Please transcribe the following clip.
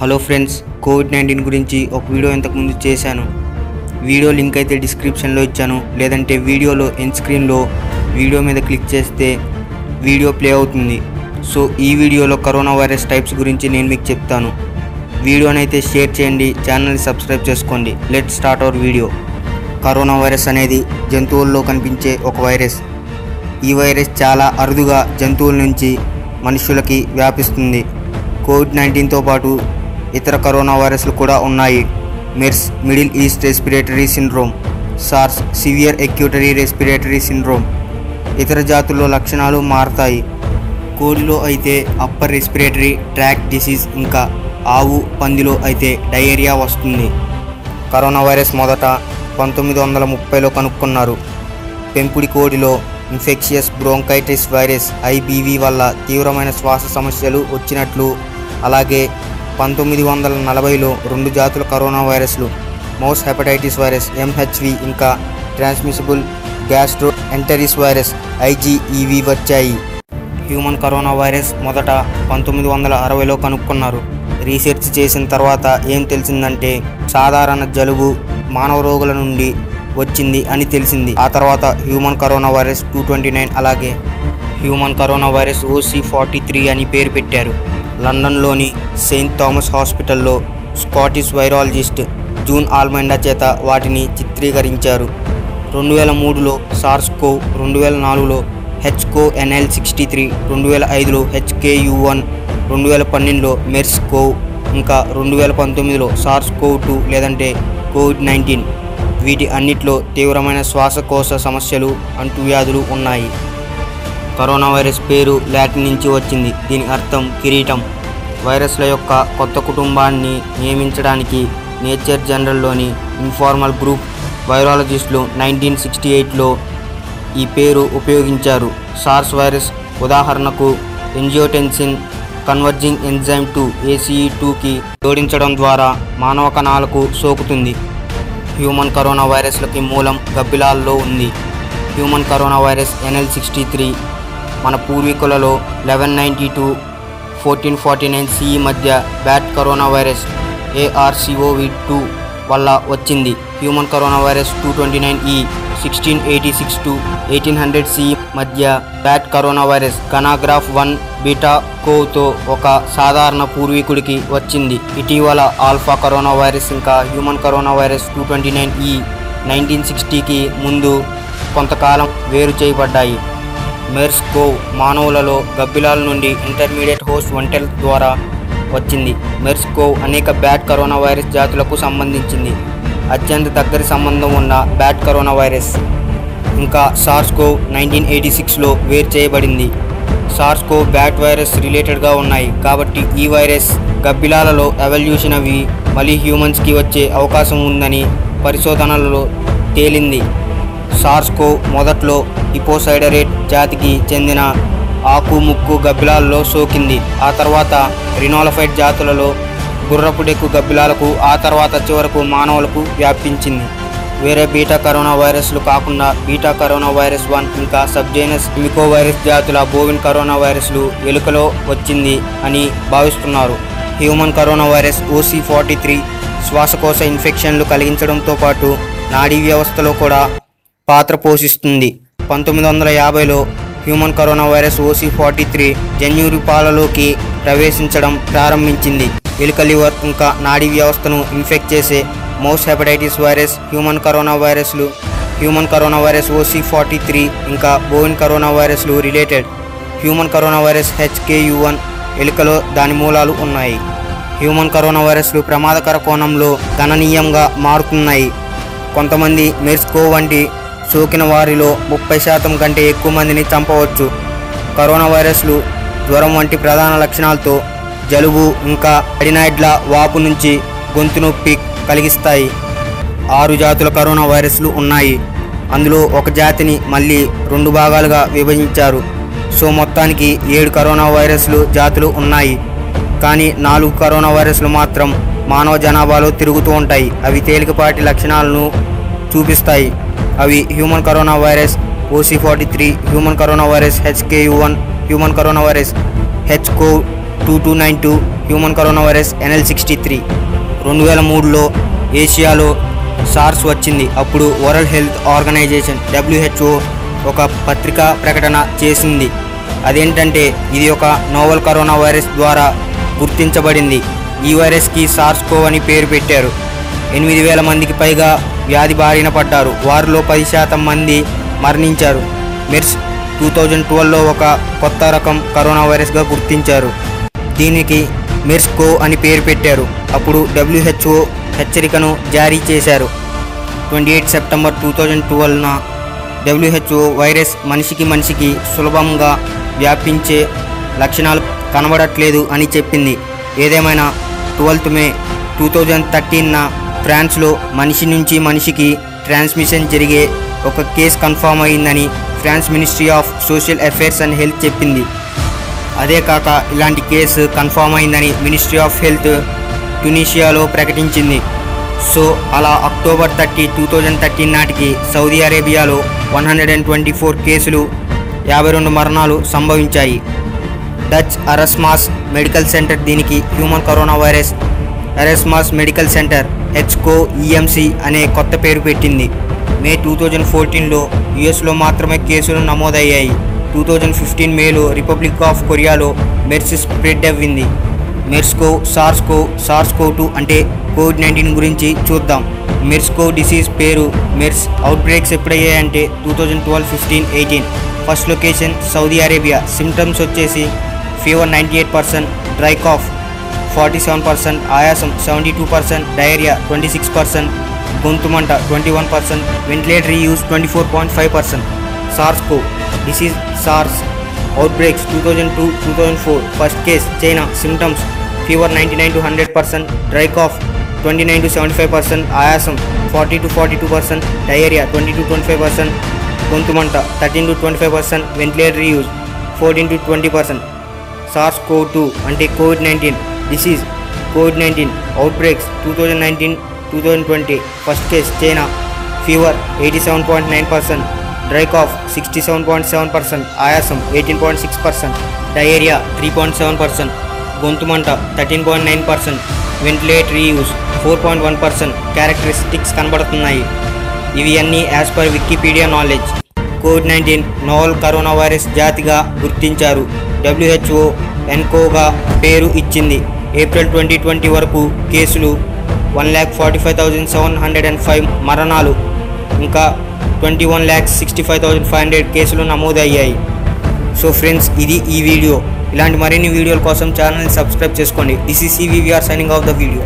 Hello friends covid nineteen గురించి ఒక video ఇంతకుముందు చేశాను. వీడియో లింక్ అయితే డిస్క్రిప్షన్లో ఇచ్చాను. లేదంటే వీడియోలో ఎండ్ స్క్రీన్లో వీడియో మీద క్లిక్ చేస్తే వీడియో ప్లే అవుతుంది. సో ఈ వీడియోలో కరోనా వైరస్ టైప్స్ గురించి నేను మీకు చెప్తాను. వీడియోని అయితే షేర్ చేయండి ఛానల్ని సబ్స్క్రైబ్ చేసుకోండి. Let start our video. Corona virus అనేది జంతువుల్లో కనిపించే ఒక వైరస్. ఈ వైరస్ చాలా అరుదుగా జంతువుల నుంచి మనుషులకి వ్యాపిస్తుంది. కోవిడ్ నైన్టీన్తో పాటు ఇతర కరోనా వైరస్లు కూడా ఉన్నాయి. MERS middle east respiratory syndrome SARS severe acute respiratory syndrome. ఇతర జాతుల్లో లక్షణాలు మారతాయి. కోడిలో అయితే అప్పర్ రెస్పిరేటరీ ట్రాక్ డిసీజ్ ఇంకా ఆవు పందిలో అయితే డయేరియా వస్తుంది. కరోనా వైరస్ మొదట పంతొమ్మిది వందల ముప్పైలో కనుక్కున్నారు. పెంపుడి కోడిలో ఇన్ఫెక్షియస్ బ్రోంకైటిస్ వైరస్ ఐబీవీ వల్ల తీవ్రమైన శ్వాస సమస్యలు వచ్చినట్లు అలాగే పంతొమ్మిది వందల నలభైలో రెండు జాతుల కరోనా వైరస్లు మౌస్ హెపటైటిస్ వైరస్ ఎంహెచ్వి ఇంకా ట్రాన్స్మిసిబుల్ గ్యాస్ట్రో ఎంటరిస్ వైరస్ ఐజీఈవి వచ్చాయి. హ్యూమన్ కరోనా వైరస్ మొదట పంతొమ్మిది వందల అరవైలో కనుక్కున్నారు. రీసెర్చ్ చేసిన తర్వాత ఏం తెలిసిందంటే సాధారణ జలుబు మానవ రోగుల నుండి వచ్చింది అని తెలిసింది. ఆ తర్వాత human corona virus two twenty nine అలాగే human corona virus OC forty three అని పేరు పెట్టారు. లండన్లోని సెయింట్ థామస్ హాస్పిటల్లో స్కాటిష్ వైరాలజిస్ట్ జూన్ ఆల్మైండా చేత వాటిని చిత్రీకరించారు. రెండు వేల మూడులో సార్స్కో రెండు వేల నాలుగులో హెచ్కో ఎన్ఎల్ సిక్స్టీ త్రీ రెండు వేల ఐదులో హెచ్కేయు వన్ రెండు వేల పన్నెండులో మెర్స్కో ఇంకా రెండు వేల పంతొమ్మిదిలో సార్స్కో టూ లేదంటే కోవిడ్ నైన్టీన్. వీటి అన్నిట్లో తీవ్రమైన శ్వాసకోశ సమస్యలు అంటువ్యాధులు ఉన్నాయి. కరోనా వైరస్ పేరు లాటిన్ నుంచి వచ్చింది. దీని అర్థం కిరీటం. వైరస్ల యొక్క కొత్త కుటుంబాన్ని నియమించడానికి నేచర్ జనరల్లోని ఇన్ఫార్మల్ గ్రూప్ వైరాలజిస్టులు నైన్టీన్ సిక్స్టీ ఎయిట్లో ఈ పేరు ఉపయోగించారు. సార్స్ వైరస్ ఉదాహరణకు angiotensin converging enzyme two ACE టూకి జోడించడం ద్వారా మానవ కణాలకు సోకుతుంది. హ్యూమన్ కరోనా వైరస్లకి మూలం గబ్బిలాల్లో ఉంది. Human corona virus NL sixty three మన పూర్వీకులలో eleven ninety two fourteen forty nine CE మధ్య bat corona virus ARCoV two వల్ల వచ్చింది. Human corona virus two twenty nine E sixteen eighty six to eighteen hundred CE మధ్య bat corona virus గనాగ్రాఫ్ one beta కోతో ఒక సాధారణ పూర్వీకుడికి వచ్చింది. ఇటీవల ఆల్ఫా కరోనా వైరస్ ఇంకా human corona virus two twenty nine E nineteen సిక్స్టీకి ముందు కొంతకాలం వేరు చేయబడ్డాయి. మెర్స్కోవ్ మానవులలో గబ్బిలాల నుండి ఇంటర్మీడియట్ హోస్ట్ వంటెల్ ద్వారా వచ్చింది. మెర్స్కోవ్ అనేక బ్యాట్ కరోనా వైరస్ జాతులకు సంబంధించింది. అత్యంత దగ్గరి సంబంధం ఉన్న బ్యాట్ కరోనా వైరస్ ఇంకా సార్స్కోవ్ నైన్టీన్ ఎయిటీ సిక్స్లో వేరు చేయబడింది. సార్స్కో బ్యాట్ వైరస్ రిలేటెడ్గా ఉన్నాయి. కాబట్టి ఈ వైరస్ గబ్బిలాలలో ఎవల్యూషన్ అవి మళ్ళీ హ్యూమన్స్కి వచ్చే అవకాశం ఉందని పరిశోధనలలో తేలింది. సార్స్కో మొదట్లో హిపోసైడరేట్ జాతికి చెందిన ఆకు ముక్కు గబ్బిలాలలో సోకింది. ఆ తర్వాత రినోలఫైట్ జాతులలో గుర్రపుడెక్కు గబ్బిలాలకు ఆ తర్వాత చివరకు మానవులకు వ్యాపించింది. వేరే బీటా కరోనా వైరస్లు కాకుండా బీటా కరోనా వైరస్ వన్ ఇంకా సబ్జైనస్ మికో వైరస్ జాతుల బోవిన్ కరోనా వైరస్లు ఎలుకలో వచ్చింది అని భావిస్తున్నారు. Human corona virus OC forty three శ్వాసకోశ ఇన్ఫెక్షన్లు కలిగించడంతో పాటు నాడీ వ్యవస్థలో కూడా పాత్ర పోషిస్తుంది. పంతొమ్మిది వందల యాభైలో human corona virus OC forty three జన్యురి పాలలోకి ప్రవేశించడం ప్రారంభించింది. ఎలుక లివర్ ఇంకా నాడీ వ్యవస్థను ఇన్ఫెక్ట్ చేసే mouse hepatitis virus human corona వైరస్లు human corona virus OC forty three ఇంకా బోవిన్ కరోనా వైరస్లు related. Human corona virus HKU one ఎలుకలో దాని మూలాలు ఉన్నాయి. హ్యూమన్ కరోనా వైరస్లు ప్రమాదకర కోణంలో గణనీయంగా మారుతున్నాయి. కొంతమంది మెర్స్కో వంటి సోకిన వారిలో ముప్పై శాతం కంటే ఎక్కువ మందిని చంపవచ్చు. కరోనా వైరస్లు జ్వరం వంటి ప్రధాన లక్షణాలతో జలుబు ఇంకా అడినాయిడ్ల వాపు నుంచి గొంతు నొప్పి కలిగిస్తాయి. ఆరు జాతుల కరోనా వైరస్లు ఉన్నాయి. అందులో ఒక జాతిని మళ్ళీ రెండు భాగాలుగా విభజించారు. సో మొత్తానికి ఏడు కరోనా వైరస్లు జాతులు ఉన్నాయి. కానీ నాలుగు కరోనా వైరస్లు మాత్రం మానవ జనాభాలో తిరుగుతూ ఉంటాయి. అవి తేలికపాటి లక్షణాలను చూపిస్తాయి. అవి human corona virus OC forty three human corona virus HK one human corona virus HCo two two nine two human corona virus NL sixty three. రెండు వేల మూడులో ఏషియాలో సార్స్ వచ్చింది. అప్పుడు వరల్డ్ హెల్త్ ఆర్గనైజేషన్ డబ్ల్యూహెచ్ఓ ఒక పత్రికా ప్రకటన చేసింది. అదేంటంటే ఇది ఒక నోవల్ కరోనా వైరస్ ద్వారా గుర్తించబడింది. ఈ వైరస్కి సార్స్కో అని పేరు పెట్టారు. ఎనిమిది వేల మందికి పైగా వ్యాధి బారిన పడ్డారు. వారిలో పది శాతం మంది మరణించారు. మెర్స్ టూ థౌజండ్ ట్వెల్వ్లో ఒక కొత్త రకం కరోనా వైరస్గా గుర్తించారు. దీనికి మెర్స్కో అని పేరు పెట్టారు. అప్పుడు డబ్ల్యూహెచ్ఓ హెచ్చరికను జారీ చేశారు. Twenty eight September two thousand ట్వెల్వ్న WHO virus మనిషికి మనిషికి సులభంగా వ్యాపించే లక్షణాలు కనబడట్లేదు అని చెప్పింది. ఏదేమైనా ట్వెల్త్ మే టూ థౌజండ్ థర్టీన్న ఫ్రాన్స్లో మనిషి నుంచి మనిషికి ట్రాన్స్మిషన్ జరిగే ఒక కేసు కన్ఫామ్ అయిందని France ministry of social affairs and health చెప్పింది. అదే కాక ఇలాంటి కేసు కన్ఫామ్ అయిందని మినిస్ట్రీ ఆఫ్ హెల్త్ ట్యునీషియాలో ప్రకటించింది. సో అలా October thirty two thousand thirteen నాటికి సౌదీ అరేబియాలో one hundred and twenty four కేసులు యాభై రెండు మరణాలు సంభవించాయి. డచ్ అరస్మాస్ మెడికల్ సెంటర్ దీనికి human corona virus Erasmus medical centre HCo EMC అనే కొత్త పేరు పెట్టింది. మే టూ థౌజండ్ ఫోర్టీన్లో యుఎస్లో మాత్రమే కేసులు నమోదయ్యాయి. టూ థౌజండ్ ఫిఫ్టీన్ మేలో రిపబ్లిక్ ఆఫ్ కొరియాలో MERS spread అవ్వింది. MERS CoV SARS CoV SARS CoV two అంటే కోవిడ్ నైన్టీన్ గురించి చూద్దాం. మెర్స్కో డిసీజ్ పేరు MERS outbreaks ఎప్పుడయ్యాయంటే two thousand twelve fifteen eighteen first location Saudi Arabia. Symptoms వచ్చేసి fever ninety eight percent dry cough. Forty seven percent ఆయాసం seventy two percent diarrhoea twenty six percent గొంతుమంట twenty one percent ventilatory use twenty four point five percent. SARS CoV disease SARS outbreaks two thousand two two thousand four first case China symptoms fever ninety nine to hundred percent dry cough twenty nine to seventy five percent ఆయాసం forty to forty two percent diarrhoea twenty to twenty five percent గొంతుమంట thirteen to twenty five percent ventilatory use fourteen to twenty percent. SARS CoV two అంటే COVID nineteen. Disease COVID nineteen outbreaks two thousand nineteen two thousand twenty first case China fever eighty seven point nine percent dry cough sixty seven point seven percent ఆయాసం eighteen point six percent diarrhoea three point seven percent గొంతుమంట thirteen point nine percent ventilatory use four point one percent characteristics కనబడుతున్నాయి. ఇవి అన్నీ as per Wikipedia knowledge COVID nineteen novel corona virus జాతిగా గుర్తించారు. WHO ఎన్కోగా పేరు ఇచ్చింది. April twenty twenty వరకు కేసులు one lakh forty five thousand seven hundred and five మరణాలు. ఇంకా twenty one lakhs sixty five thousand five hundred కేసులు నమోదయ్యాయి. సో ఫ్రెండ్స్ ఇది ఈ వీడియో. ఇలాంటి మరిన్ని వీడియోల కోసం ఛానల్ని సబ్స్క్రైబ్ చేసుకోండి. This is CVR signing off the video.